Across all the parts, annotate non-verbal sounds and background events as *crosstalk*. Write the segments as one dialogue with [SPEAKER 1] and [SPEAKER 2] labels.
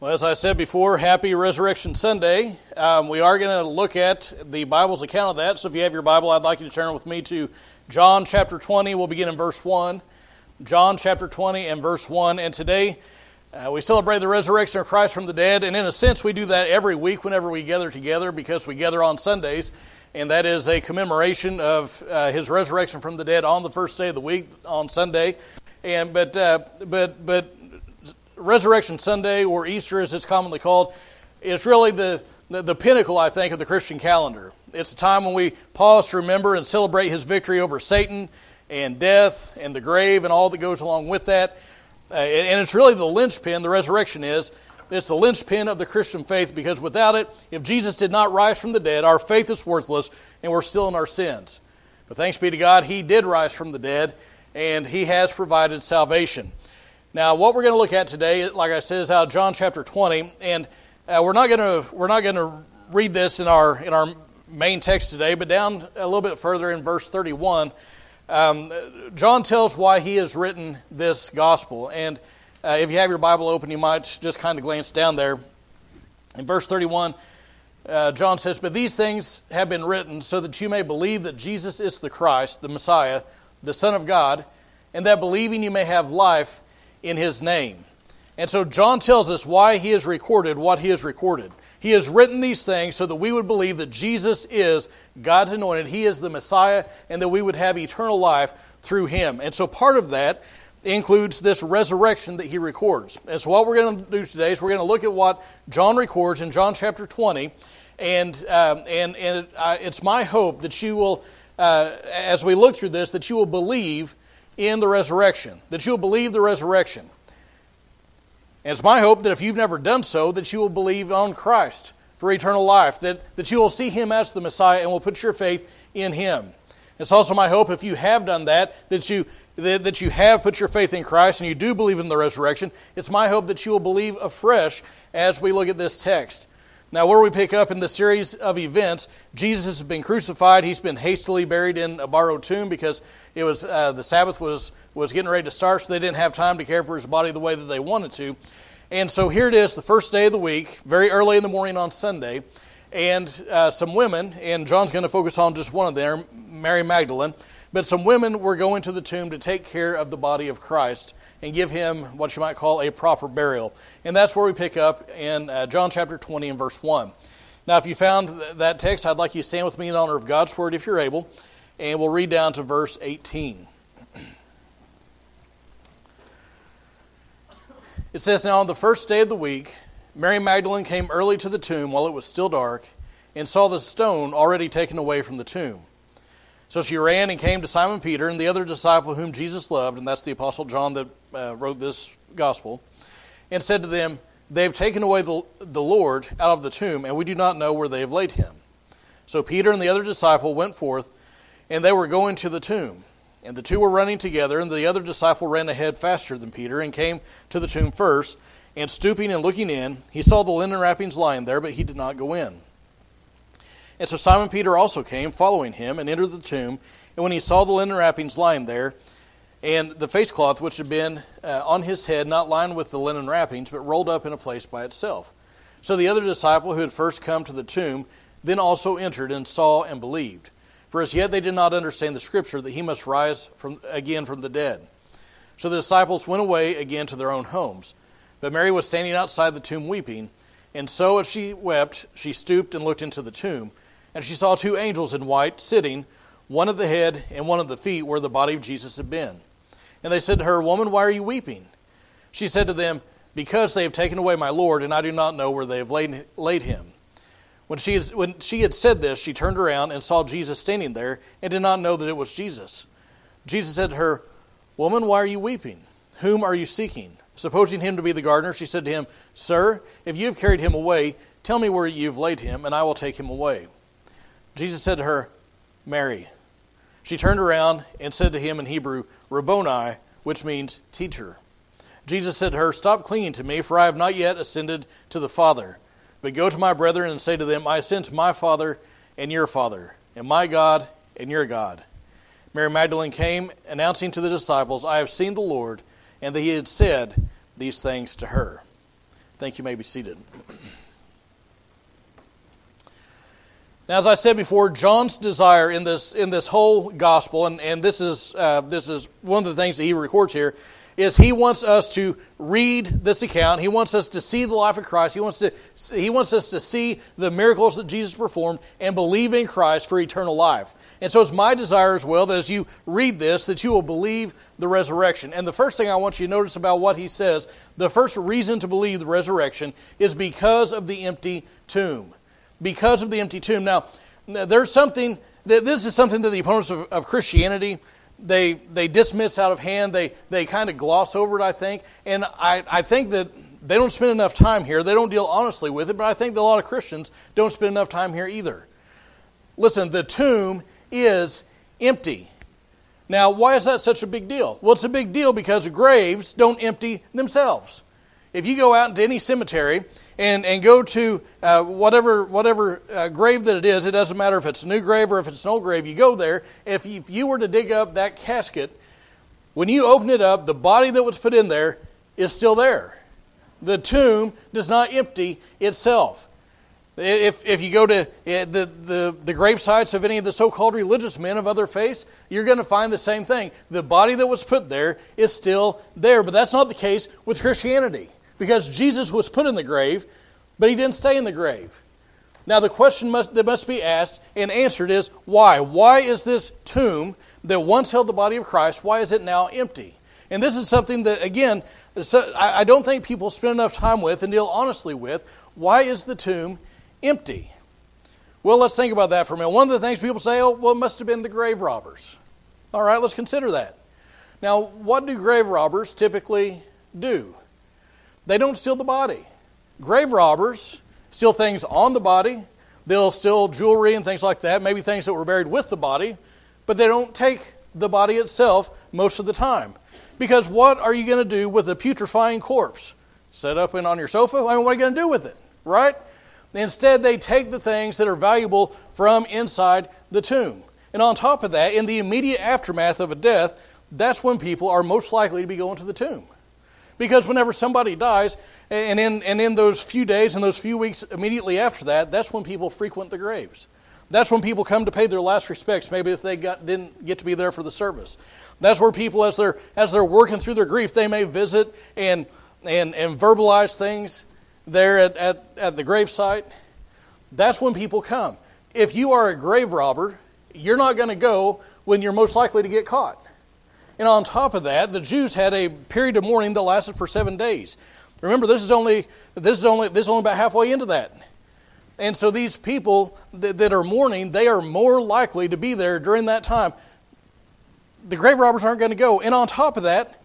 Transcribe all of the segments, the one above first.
[SPEAKER 1] Well, as I said before, happy Resurrection Sunday. Um, we are going to look at the Bible's account of that. So if you have your Bible, I'd like you to turn with me to John chapter 20. We'll begin in verse 1. John chapter 20 and verse 1. And today uh, we celebrate the resurrection of Christ from the dead. And in a sense, we do that every week whenever we gather together because we gather on Sundays. And that is a commemoration of uh, his resurrection from the dead on the first day of the week, on Sunday. And but uh, but but Resurrection Sunday, or Easter as it's commonly called, is really the, the, the, pinnacle, I think, of the Christian calendar. It's a time when we pause to remember and celebrate his victory over Satan and death and the grave and all that goes along with that. Uh, and it's really the linchpin, the resurrection is. It's the linchpin of the Christian faith because without it, if Jesus did not rise from the dead, our faith is worthless and we're still in our sins. But thanks be to God, He did rise from the dead and He has provided salvation. Now, what we're going to look at today, like I said, is out of John chapter 20, and uh, we're not going to we're not going to read this in our in our main text today, but down a little bit further in verse 31, um, John tells why he has written this gospel. And uh, if you have your Bible open, you might just kind of glance down there. In verse 31, uh, John says, But these things have been written so that you may believe that Jesus is the Christ, the Messiah, the Son of God, and that believing you may have life in his name. And so John tells us why he has recorded what he has recorded. He has written these things so that we would believe that Jesus is God's anointed, he is the Messiah, and that we would have eternal life through him. And so part of that includes this resurrection that he records. And so what we're going to do today is we're going to look at what John records in John chapter 20. And, um, and, and uh, it's my hope that you will, uh, as we look through this, that you will believe in the resurrection, that you'll believe the resurrection. And it's my hope that if you've never done so, that you will believe on Christ for eternal life, that, that you will see Him as the Messiah and will put your faith in Him. It's also my hope if you have done that, that you, that, that you have put your faith in Christ and you do believe in the resurrection. It's my hope that you will believe afresh as we look at this text. Now, where we pick up in the series of events, Jesus has been crucified. He's been hastily buried in a borrowed tomb because it was uh, the Sabbath was was getting ready to start, so they didn't have time to care for his body the way that they wanted to. And so here it is, the first day of the week, very early in the morning on Sunday, and uh, some women, and John's going to focus on just one of them, Mary Magdalene, but some women were going to the tomb to take care of the body of Christ and give him what you might call a proper burial. And that's where we pick up in uh, John chapter 20 and verse 1. Now, if you found that text, I'd like you to stand with me in honor of God's word if you're able, and we'll read down to verse 18. *clears throat* It says, Now on the first day of the week, Mary Magdalene came early to the tomb while it was still dark and saw the stone already taken away from the tomb. So she ran and came to Simon Peter and the other disciple whom Jesus loved, and that's the Apostle John that uh, wrote this gospel, and said to them, They have taken away the, the Lord out of the tomb, and we do not know where they have laid him. So Peter and the other disciple went forth, and they were going to the tomb. And the two were running together, and the other disciple ran ahead faster than Peter, and came to the tomb first. And stooping and looking in, he saw the linen wrappings lying there, but he did not go in. And so Simon Peter also came, following him, and entered the tomb. And when he saw the linen wrappings lying there, and the face cloth which had been uh, on his head, not lined with the linen wrappings, but rolled up in a place by itself. So the other disciple who had first come to the tomb then also entered and saw and believed. For as yet they did not understand the scripture that he must rise from, again from the dead. So the disciples went away again to their own homes. But Mary was standing outside the tomb weeping. And so as she wept, she stooped and looked into the tomb. And she saw two angels in white sitting, one at the head and one at the feet, where the body of Jesus had been. And they said to her, Woman, why are you weeping? She said to them, Because they have taken away my Lord, and I do not know where they have laid, laid him. When she, had, when she had said this, she turned around and saw Jesus standing there, and did not know that it was Jesus. Jesus said to her, Woman, why are you weeping? Whom are you seeking? Supposing him to be the gardener, she said to him, Sir, if you have carried him away, tell me where you have laid him, and I will take him away. Jesus said to her, Mary. She turned around and said to him in Hebrew, Rabboni, which means teacher. Jesus said to her, Stop clinging to me, for I have not yet ascended to the Father. But go to my brethren and say to them, I ascend to my Father and your Father, and my God and your God. Mary Magdalene came, announcing to the disciples, I have seen the Lord, and that he had said these things to her. Thank you. may be seated. *clears throat* Now, as I said before, John's desire in this in this whole gospel, and, and this is uh, this is one of the things that he records here, is he wants us to read this account. He wants us to see the life of Christ. He wants to he wants us to see the miracles that Jesus performed and believe in Christ for eternal life. And so it's my desire as well that as you read this, that you will believe the resurrection. And the first thing I want you to notice about what he says, the first reason to believe the resurrection is because of the empty tomb because of the empty tomb. Now, there's something, that this is something that the opponents of, of Christianity, they, they dismiss out of hand. They, they kind of gloss over it, I think. And I, I think that they don't spend enough time here. They don't deal honestly with it, but I think that a lot of Christians don't spend enough time here either. Listen, the tomb is empty. Now, why is that such a big deal? Well, it's a big deal because graves don't empty themselves. If you go out into any cemetery and, and go to uh, whatever, whatever uh, grave that it is, it doesn't matter if it's a new grave or if it's an old grave, you go there. If you, if you were to dig up that casket, when you open it up, the body that was put in there is still there. The tomb does not empty itself. If, if you go to eh, the, the, the grave sites of any of the so called religious men of other faiths, you're going to find the same thing. The body that was put there is still there. But that's not the case with Christianity because Jesus was put in the grave, but he didn't stay in the grave. Now, the question must, that must be asked and answered is why? Why is this tomb that once held the body of Christ, why is it now empty? And this is something that, again, I don't think people spend enough time with and deal honestly with. Why is the tomb empty? Well, let's think about that for a minute. One of the things people say, oh, well, it must have been the grave robbers. All right, let's consider that. Now, what do grave robbers typically do? They don't steal the body. Grave robbers steal things on the body. They'll steal jewelry and things like that, maybe things that were buried with the body, but they don't take the body itself most of the time. Because what are you going to do with a putrefying corpse? Set up in on your sofa? I mean, what are you going to do with it? Right? Instead, they take the things that are valuable from inside the tomb. And on top of that, in the immediate aftermath of a death, that's when people are most likely to be going to the tomb. Because whenever somebody dies, and in, and in those few days and those few weeks immediately after that, that's when people frequent the graves. That's when people come to pay their last respects, maybe if they got, didn't get to be there for the service. That's where people, as they're, as they're working through their grief, they may visit and, and, and verbalize things there at, at, at the gravesite. That's when people come. If you are a grave robber, you're not going to go when you're most likely to get caught. And on top of that, the Jews had a period of mourning that lasted for seven days. Remember, this is only this is only this is only about halfway into that. And so these people that, that are mourning, they are more likely to be there during that time. The grave robbers aren't going to go. And on top of that,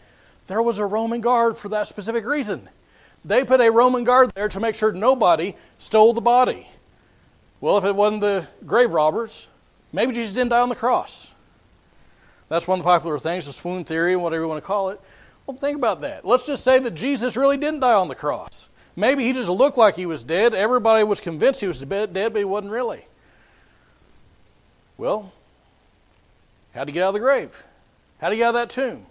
[SPEAKER 1] there was a Roman guard for that specific reason. They put a Roman guard there to make sure nobody stole the body. Well, if it wasn't the grave robbers, maybe Jesus didn't die on the cross. That's one of the popular things, the swoon theory, whatever you want to call it. Well, think about that. Let's just say that Jesus really didn't die on the cross. Maybe he just looked like he was dead. Everybody was convinced he was dead, but he wasn't really. Well, how'd he get out of the grave? How'd he get out of that tomb?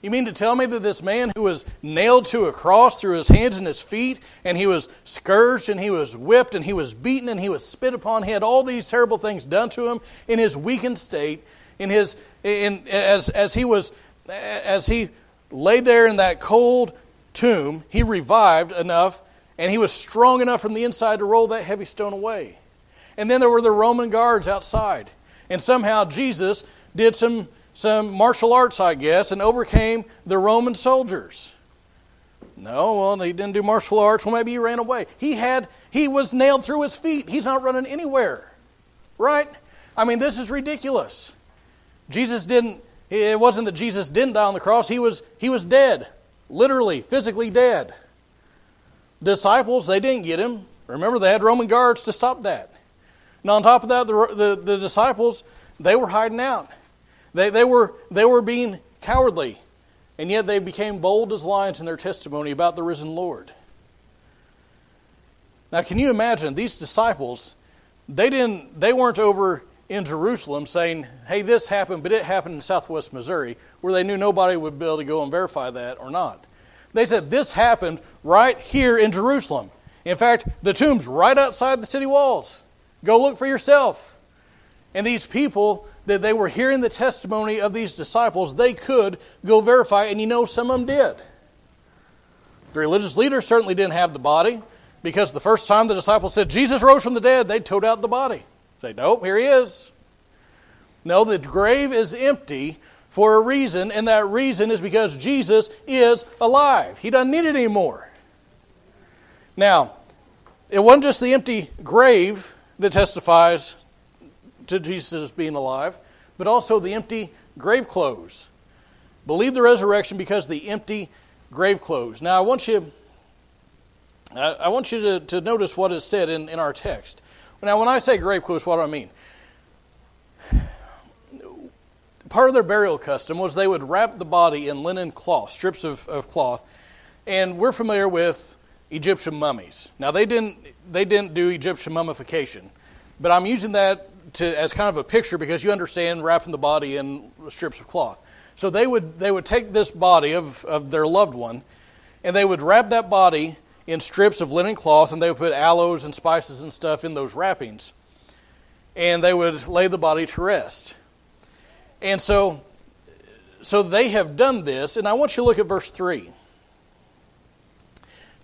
[SPEAKER 1] You mean to tell me that this man who was nailed to a cross through his hands and his feet, and he was scourged, and he was whipped, and he was beaten, and he was spit upon, he had all these terrible things done to him in his weakened state, in his in, as, as he was as he lay there in that cold tomb, he revived enough and he was strong enough from the inside to roll that heavy stone away. And then there were the Roman guards outside. And somehow Jesus did some, some martial arts, I guess, and overcame the Roman soldiers. No, well, he didn't do martial arts. Well, maybe he ran away. He had he was nailed through his feet. He's not running anywhere. Right? I mean, this is ridiculous. Jesus didn't, it wasn't that Jesus didn't die on the cross, he was, he was dead, literally, physically dead. Disciples, they didn't get him. Remember, they had Roman guards to stop that. And on top of that, the, the, the disciples, they were hiding out. They, they, were, they were being cowardly, and yet they became bold as lions in their testimony about the risen Lord. Now, can you imagine these disciples? They didn't. They weren't over in Jerusalem saying, hey, this happened, but it happened in southwest Missouri, where they knew nobody would be able to go and verify that or not. They said this happened right here in Jerusalem. In fact, the tomb's right outside the city walls. Go look for yourself. And these people that they were hearing the testimony of these disciples, they could go verify, and you know some of them did. The religious leaders certainly didn't have the body because the first time the disciples said, Jesus rose from the dead, they towed out the body. Say, nope, here he is. No, the grave is empty for a reason, and that reason is because Jesus is alive. He doesn't need it anymore. Now, it wasn't just the empty grave that testifies to Jesus being alive, but also the empty grave clothes. Believe the resurrection because the empty grave clothes. Now, I want you, I want you to, to notice what is said in, in our text. Now, when I say grave clothes, what do I mean? Part of their burial custom was they would wrap the body in linen cloth, strips of, of cloth, and we're familiar with Egyptian mummies. Now, they didn't, they didn't do Egyptian mummification, but I'm using that to, as kind of a picture because you understand wrapping the body in strips of cloth. So they would, they would take this body of, of their loved one, and they would wrap that body in strips of linen cloth, and they would put aloes and spices and stuff in those wrappings. And they would lay the body to rest. And so, so they have done this, and I want you to look at verse 3.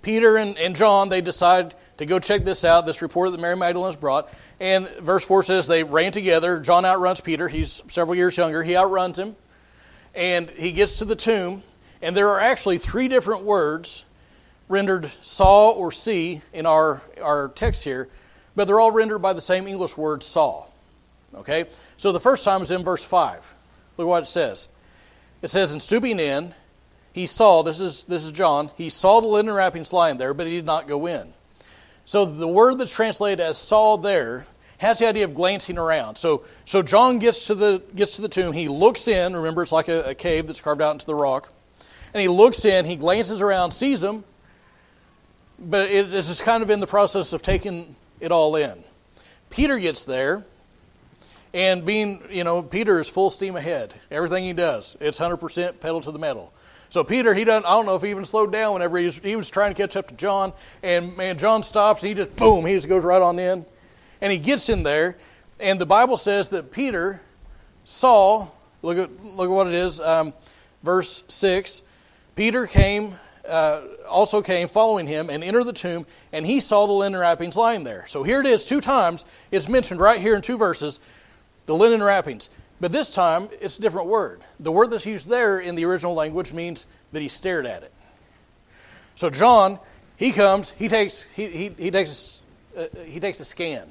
[SPEAKER 1] Peter and, and John, they decide to go check this out, this report that Mary Magdalene has brought. And verse 4 says they ran together. John outruns Peter. He's several years younger. He outruns him. And he gets to the tomb. And there are actually three different words rendered saw or see in our, our text here, but they're all rendered by the same English word saw. Okay? So the first time is in verse 5. Look what it says. It says, In stooping in, he saw, this is, this is John, he saw the linen wrappings lying there, but he did not go in. So the word that's translated as saw there has the idea of glancing around. So, so John gets to, the, gets to the tomb. He looks in. Remember, it's like a, a cave that's carved out into the rock. And he looks in. He glances around, sees them, but it is kind of in the process of taking it all in. Peter gets there, and being, you know, Peter is full steam ahead. Everything he does, it's 100% pedal to the metal. So Peter, he doesn't, I don't know if he even slowed down whenever he was, he was trying to catch up to John. And man, John stops and he just, boom, he just goes right on in. And he gets in there. And the Bible says that Peter saw, look at, look at what it is, um, verse 6. Peter came, uh, also came following him and entered the tomb, and he saw the linen wrappings lying there. So here it is, two times. It's mentioned right here in two verses the linen wrappings. But this time, it's a different word. The word that's used there in the original language means that he stared at it. So John, he comes, he takes, he, he, he takes, uh, he takes a scan.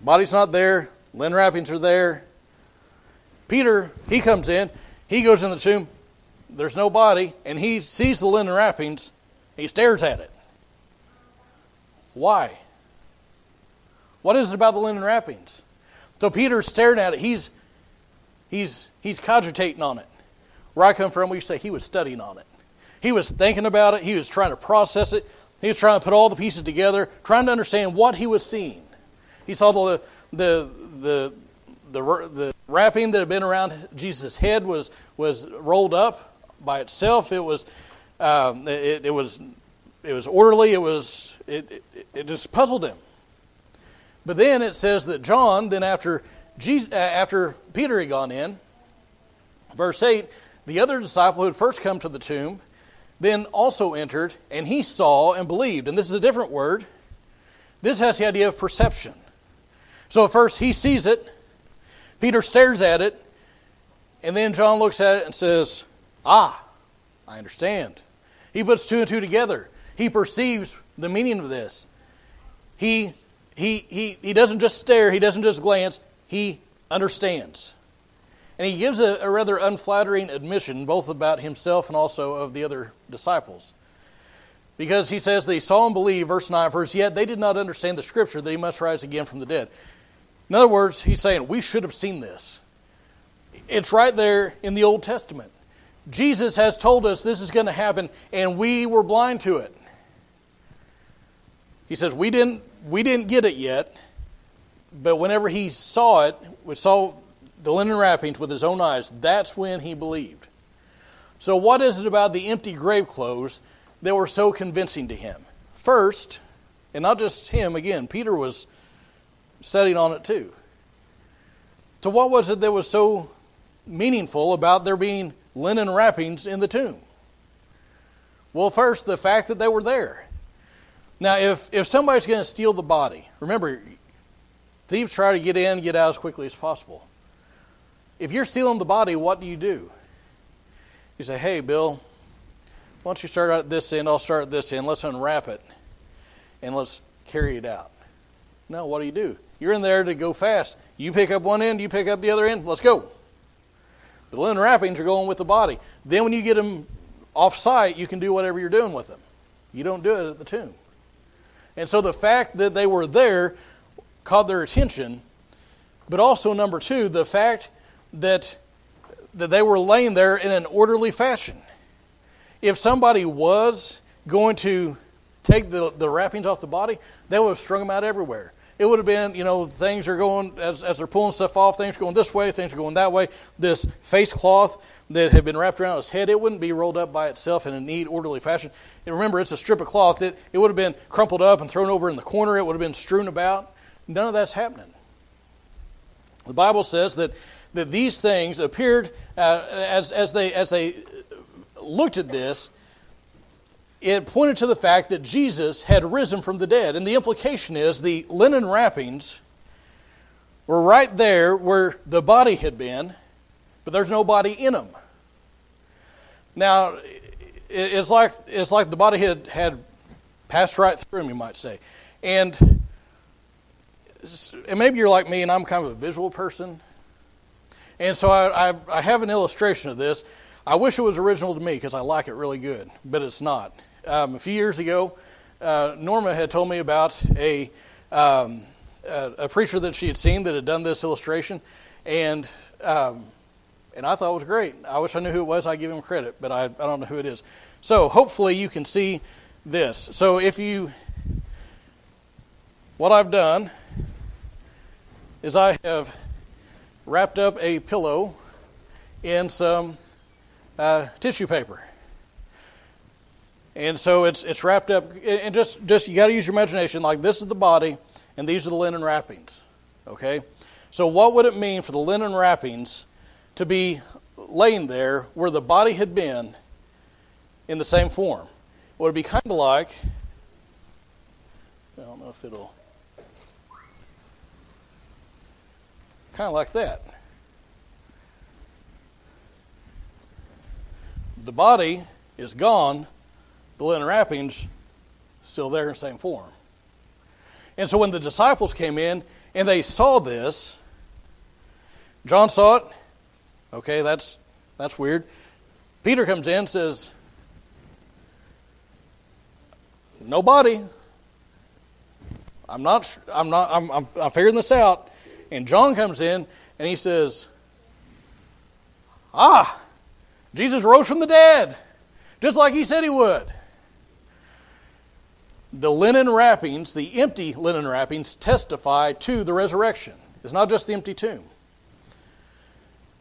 [SPEAKER 1] Body's not there, linen wrappings are there. Peter, he comes in, he goes in the tomb, there's no body, and he sees the linen wrappings, he stares at it. Why? What is it about the linen wrappings? So Peter's staring at it. He's he's, he's cogitating on it. Where I come from, we say he was studying on it. He was thinking about it. He was trying to process it. He was trying to put all the pieces together, trying to understand what he was seeing. He saw the, the, the, the, the wrapping that had been around Jesus' head was, was rolled up by itself. It was, um, it, it, was, it was orderly. It, was, it, it, it just puzzled him. But then it says that John, then after Jesus, uh, after Peter had gone in, verse 8, the other disciple who had first come to the tomb then also entered, and he saw and believed. And this is a different word. This has the idea of perception. So at first he sees it, Peter stares at it, and then John looks at it and says, Ah, I understand. He puts two and two together. He perceives the meaning of this. He, he, he, he doesn't just stare, he doesn't just glance, he understands. And he gives a, a, rather unflattering admission, both about himself and also of the other disciples. Because he says they saw and believed, verse 9, verse, yet they did not understand the scripture that he must rise again from the dead. In other words, he's saying, we should have seen this. It's right there in the Old Testament. Jesus has told us this is going to happen, and we were blind to it. He says, we didn't, we didn't get it yet, but whenever he saw it, we saw the linen wrappings with his own eyes, that's when he believed. So, what is it about the empty grave clothes that were so convincing to him? First, and not just him, again, Peter was setting on it too. So, what was it that was so meaningful about there being linen wrappings in the tomb? Well, first, the fact that they were there. Now, if, if somebody's going to steal the body, remember, thieves try to get in, get out as quickly as possible. If you're stealing the body, what do you do? You say, hey, Bill, why don't you start at this end? I'll start at this end. Let's unwrap it and let's carry it out. No, what do you do? You're in there to go fast. You pick up one end, you pick up the other end, let's go. The linen wrappings are going with the body. Then when you get them off site, you can do whatever you're doing with them. You don't do it at the tomb. And so the fact that they were there caught their attention, but also, number two, the fact that, that they were laying there in an orderly fashion. If somebody was going to take the, the wrappings off the body, they would have strung them out everywhere. It would have been, you know, things are going, as, as they're pulling stuff off, things are going this way, things are going that way. This face cloth that had been wrapped around his head, it wouldn't be rolled up by itself in a neat, orderly fashion. And remember, it's a strip of cloth. It, it would have been crumpled up and thrown over in the corner. It would have been strewn about. None of that's happening. The Bible says that, that these things appeared uh, as, as, they, as they looked at this, it pointed to the fact that Jesus had risen from the dead. And the implication is the linen wrappings were right there where the body had been, but there's no body in them. Now, it's like, it's like the body had, had passed right through him, you might say. And, and maybe you're like me and I'm kind of a visual person. And so I, I, I have an illustration of this. I wish it was original to me because I like it really good, but it's not. Um, a few years ago, uh, Norma had told me about a, um, a, a preacher that she had seen that had done this illustration, and um, and I thought it was great. I wish I knew who it was. I give him credit, but I, I don't know who it is. So hopefully you can see this. So if you, what I've done is I have wrapped up a pillow in some uh, tissue paper. And so it's it's wrapped up, and just just you got to use your imagination. Like this is the body, and these are the linen wrappings. Okay, so what would it mean for the linen wrappings to be laying there where the body had been in the same form? Would it would be kind of like? I don't know if it'll. Kind of like that. The body is gone the linen wrappings still there in the same form. And so when the disciples came in and they saw this, John saw it. Okay, that's that's weird. Peter comes in says, "No body. I'm not. I'm not. I'm, I'm, I'm figuring this out." And John comes in and he says, "Ah, Jesus rose from the dead, just like he said he would." The linen wrappings, the empty linen wrappings, testify to the resurrection. It's not just the empty tomb.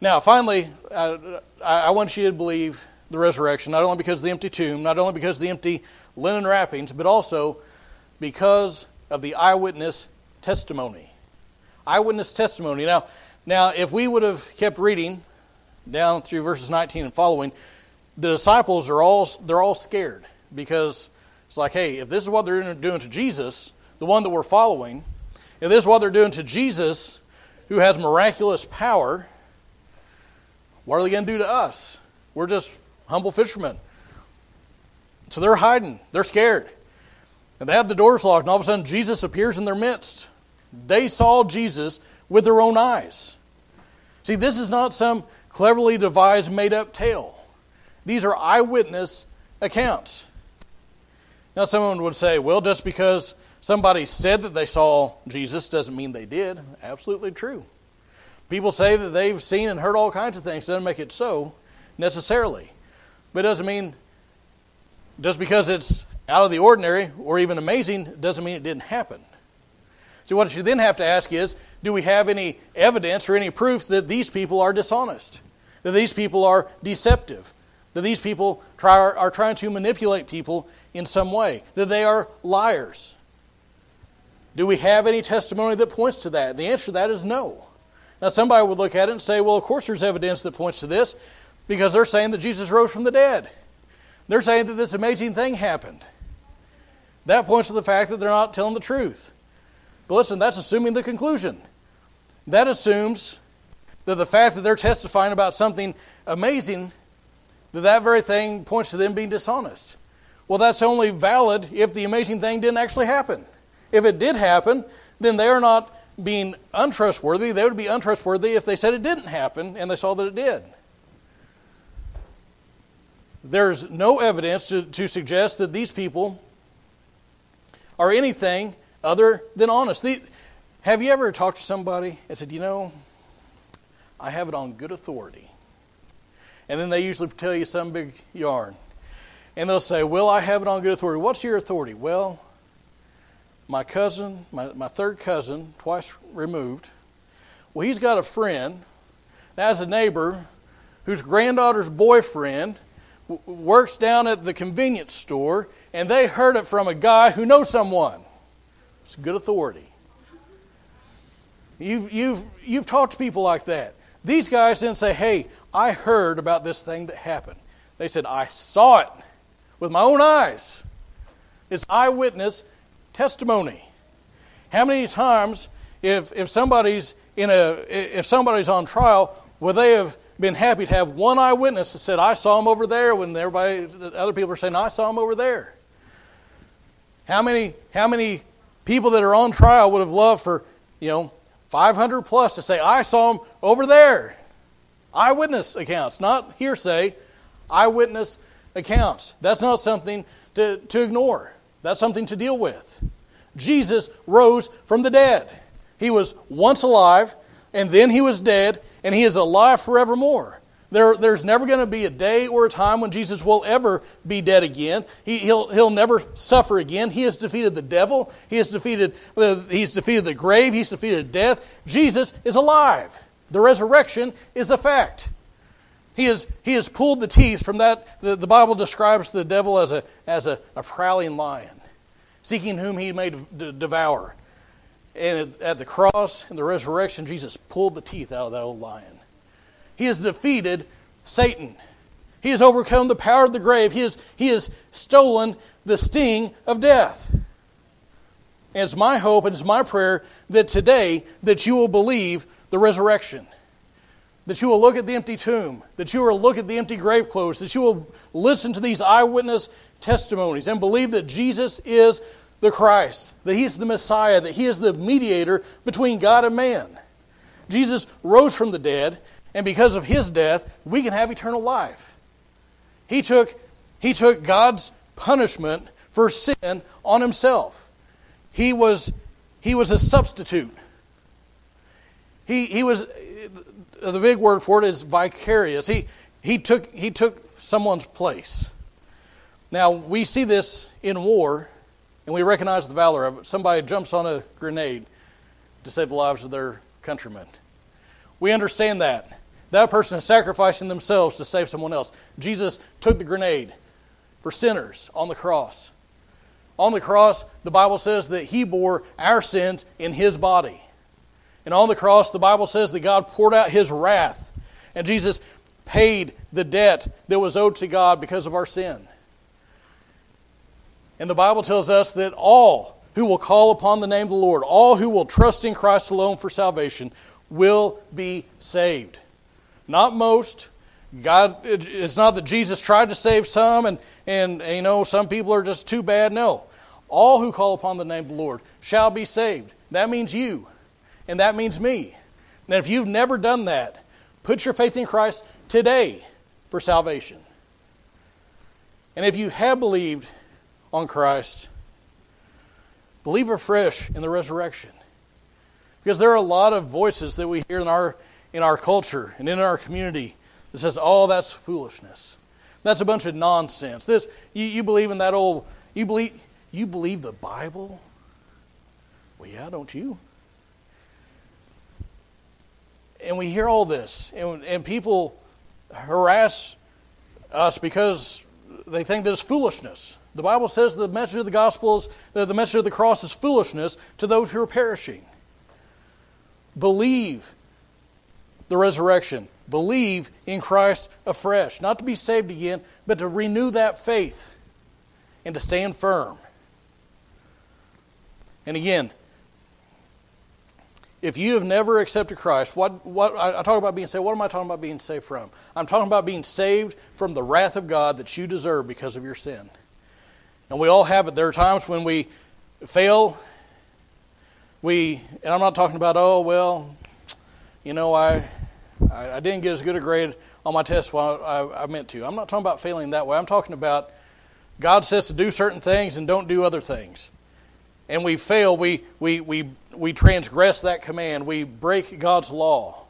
[SPEAKER 1] Now, finally, I, I want you to believe the resurrection, not only because of the empty tomb, not only because of the empty linen wrappings, but also because of the eyewitness testimony. Eyewitness testimony. Now, now, if we would have kept reading down through verses 19 and following, the disciples are all they're all scared because it's like, hey, if this is what they're doing to Jesus, the one that we're following, if this is what they're doing to Jesus, who has miraculous power, what are they going to do to us? We're just humble fishermen. So they're hiding. They're scared. And they have the doors locked, and all of a sudden Jesus appears in their midst. They saw Jesus with their own eyes. See, this is not some cleverly devised, made up tale. These are eyewitness accounts. Now, someone would say, well, just because somebody said that they saw Jesus doesn't mean they did. Absolutely true. People say that they've seen and heard all kinds of things. Doesn't make it so necessarily. But it doesn't mean just because it's out of the ordinary or even amazing doesn't mean it didn't happen. So, what you then have to ask is do we have any evidence or any proof that these people are dishonest? That these people are deceptive? That these people try, are trying to manipulate people in some way, that they are liars. Do we have any testimony that points to that? The answer to that is no. Now, somebody would look at it and say, well, of course there's evidence that points to this because they're saying that Jesus rose from the dead. They're saying that this amazing thing happened. That points to the fact that they're not telling the truth. But listen, that's assuming the conclusion. That assumes that the fact that they're testifying about something amazing, that that very thing points to them being dishonest. Well, that's only valid if the amazing thing didn't actually happen. If it did happen, then they are not being untrustworthy. They would be untrustworthy if they said it didn't happen and they saw that it did. There's no evidence to, to suggest that these people are anything other than honest. The, have you ever talked to somebody and said, you know, I have it on good authority? And then they usually tell you some big yarn. And they'll say, well, I have it on good authority. What's your authority? Well, my cousin, my, my third cousin, twice removed, well, he's got a friend that has a neighbor whose granddaughter's boyfriend w- works down at the convenience store, and they heard it from a guy who knows someone. It's good authority. You've, you've, you've talked to people like that. These guys didn't say, hey, I heard about this thing that happened. They said, I saw it with my own eyes. It's eyewitness testimony. How many times, if, if somebody's in a if somebody's on trial, would they have been happy to have one eyewitness that said, "I saw him over there," when everybody, other people are saying, "I saw him over there." How many how many people that are on trial would have loved for you know 500 plus to say, "I saw him over there"? Eyewitness accounts, not hearsay. Eyewitness accounts. That's not something to, to ignore. That's something to deal with. Jesus rose from the dead. He was once alive, and then he was dead, and he is alive forevermore. There, there's never going to be a day or a time when Jesus will ever be dead again. He, will he'll never suffer again. He has defeated the devil. He has defeated, uh, he's defeated the grave. He's defeated death. Jesus is alive. The resurrection is a fact. He has, he has pulled the teeth from that. The, the Bible describes the devil as a, as a, a prowling lion, seeking whom he may devour. And at the cross and the resurrection, Jesus pulled the teeth out of that old lion. He has defeated Satan. He has overcome the power of the grave. He has, he has stolen the sting of death. And it's my hope and it's my prayer that today that you will believe the resurrection that you will look at the empty tomb, that you will look at the empty grave clothes, that you will listen to these eyewitness testimonies and believe that Jesus is the Christ, that He is the Messiah, that He is the mediator between God and man. Jesus rose from the dead, and because of His death, we can have eternal life. He took, he took God's punishment for sin on Himself. He was, he was a substitute. He, he was the big word for it is vicarious. He, he, took, he took someone's place. Now, we see this in war, and we recognize the valor of it. Somebody jumps on a grenade to save the lives of their countrymen. We understand that. That person is sacrificing themselves to save someone else. Jesus took the grenade for sinners on the cross. On the cross, the Bible says that he bore our sins in his body. And on the cross, the Bible says that God poured out his wrath. And Jesus paid the debt that was owed to God because of our sin. And the Bible tells us that all who will call upon the name of the Lord, all who will trust in Christ alone for salvation, will be saved. Not most. God, it's not that Jesus tried to save some and, and, you know, some people are just too bad. No. All who call upon the name of the Lord shall be saved. That means you and that means me. And if you've never done that, put your faith in Christ today for salvation. And if you have believed on Christ, believe afresh in the resurrection. Because there are a lot of voices that we hear in our, in our culture and in our community that says, oh, that's foolishness. That's a bunch of nonsense. This you, you believe in that old you believe you believe the Bible? Well, yeah, don't you? and we hear all this, and, and people harass us because they think that it's foolishness. The Bible says the message of the gospel is that the message of the cross is foolishness to those who are perishing. Believe the resurrection. Believe in Christ afresh. Not to be saved again, but to renew that faith and to stand firm. And again, if you have never accepted Christ, what, what I, talk about being saved, what am I talking about being saved from? I'm talking about being saved from the wrath of God that you deserve because of your sin. And we all have it. There are times when we fail. We, and I'm not talking about, oh, well, you know, I, I, I didn't get as good a grade on my test while I, I meant to. I'm not talking about failing that way. I'm talking about God says to do certain things and don't do other things. And we fail, we, we, we, we transgress that command, we break God's law,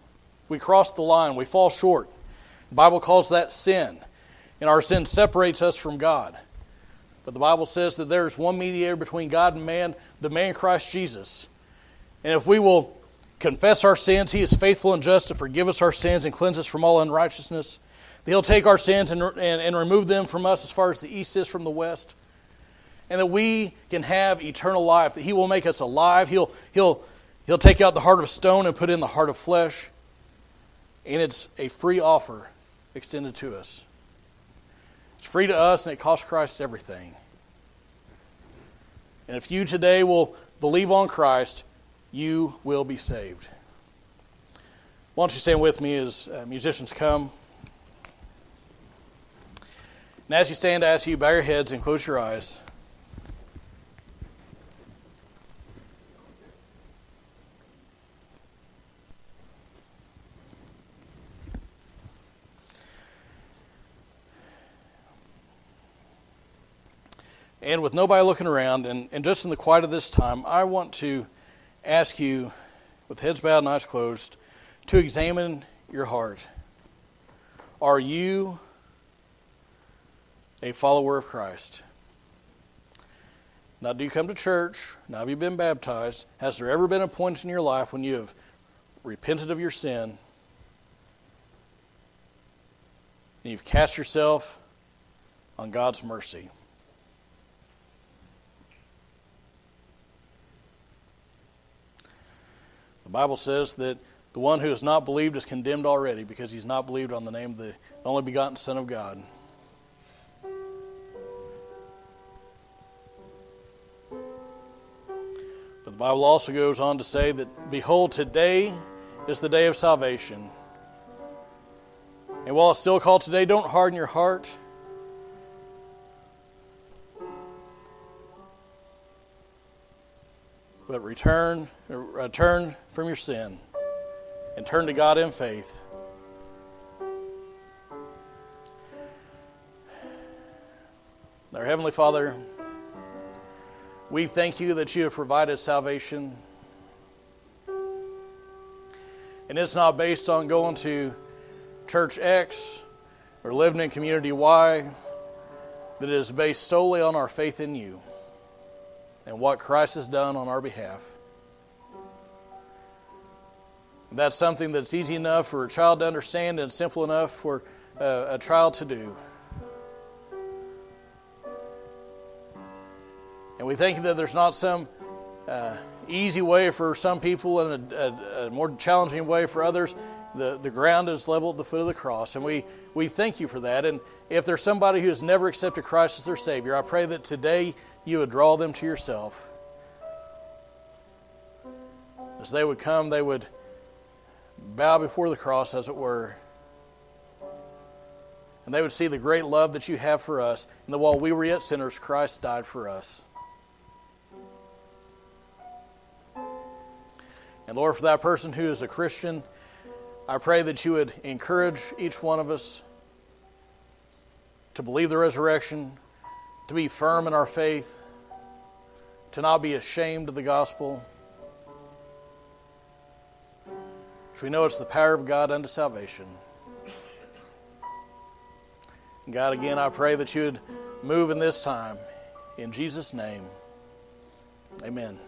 [SPEAKER 1] we cross the line, we fall short. The Bible calls that sin. And our sin separates us from God. But the Bible says that there is one mediator between God and man, the man Christ Jesus. And if we will confess our sins, He is faithful and just to forgive us our sins and cleanse us from all unrighteousness. He'll take our sins and, and, and remove them from us as far as the east is from the west. And that we can have eternal life, that He will make us alive. He'll, he'll, he'll take out the heart of stone and put in the heart of flesh. And it's a free offer extended to us. It's free to us, and it costs Christ everything. And if you today will believe on Christ, you will be saved. Why don't you stand with me as uh, musicians come? And as you stand, I ask you bow your heads and close your eyes. And with nobody looking around, and, and just in the quiet of this time, I want to ask you, with heads bowed and eyes closed, to examine your heart. Are you a follower of Christ? Now, do you come to church? Now, have you been baptized? Has there ever been a point in your life when you have repented of your sin and you've cast yourself on God's mercy? The Bible says that the one who has not believed is condemned already because he's not believed on the name of the only begotten Son of God. But the Bible also goes on to say that, Behold, today is the day of salvation. And while it's still called today, don't harden your heart. But return, uh, return from your sin and turn to God in faith. Our Heavenly Father, we thank you that you have provided salvation. And it's not based on going to church X or living in community Y, but it is based solely on our faith in you and what Christ has done on our behalf. That's something that's easy enough for a child to understand and simple enough for a, a child to do. And we think that there's not some uh, easy way for some people and a, a, a, more challenging way for others. The, the ground is level at the foot of the cross. And we, we thank you for that. And if there's somebody who has never accepted Christ as their Savior, I pray that today you would draw them to yourself. As they would come, they would bow before the cross, as it were. And they would see the great love that you have for us, and that while we were yet sinners, Christ died for us. And Lord, for that person who is a Christian, I pray that you would encourage each one of us to believe the resurrection, to be firm in our faith, to not be ashamed of the gospel. For we know it's the power of God unto salvation. God, again, I pray that you would move in this time. In Jesus' name, amen.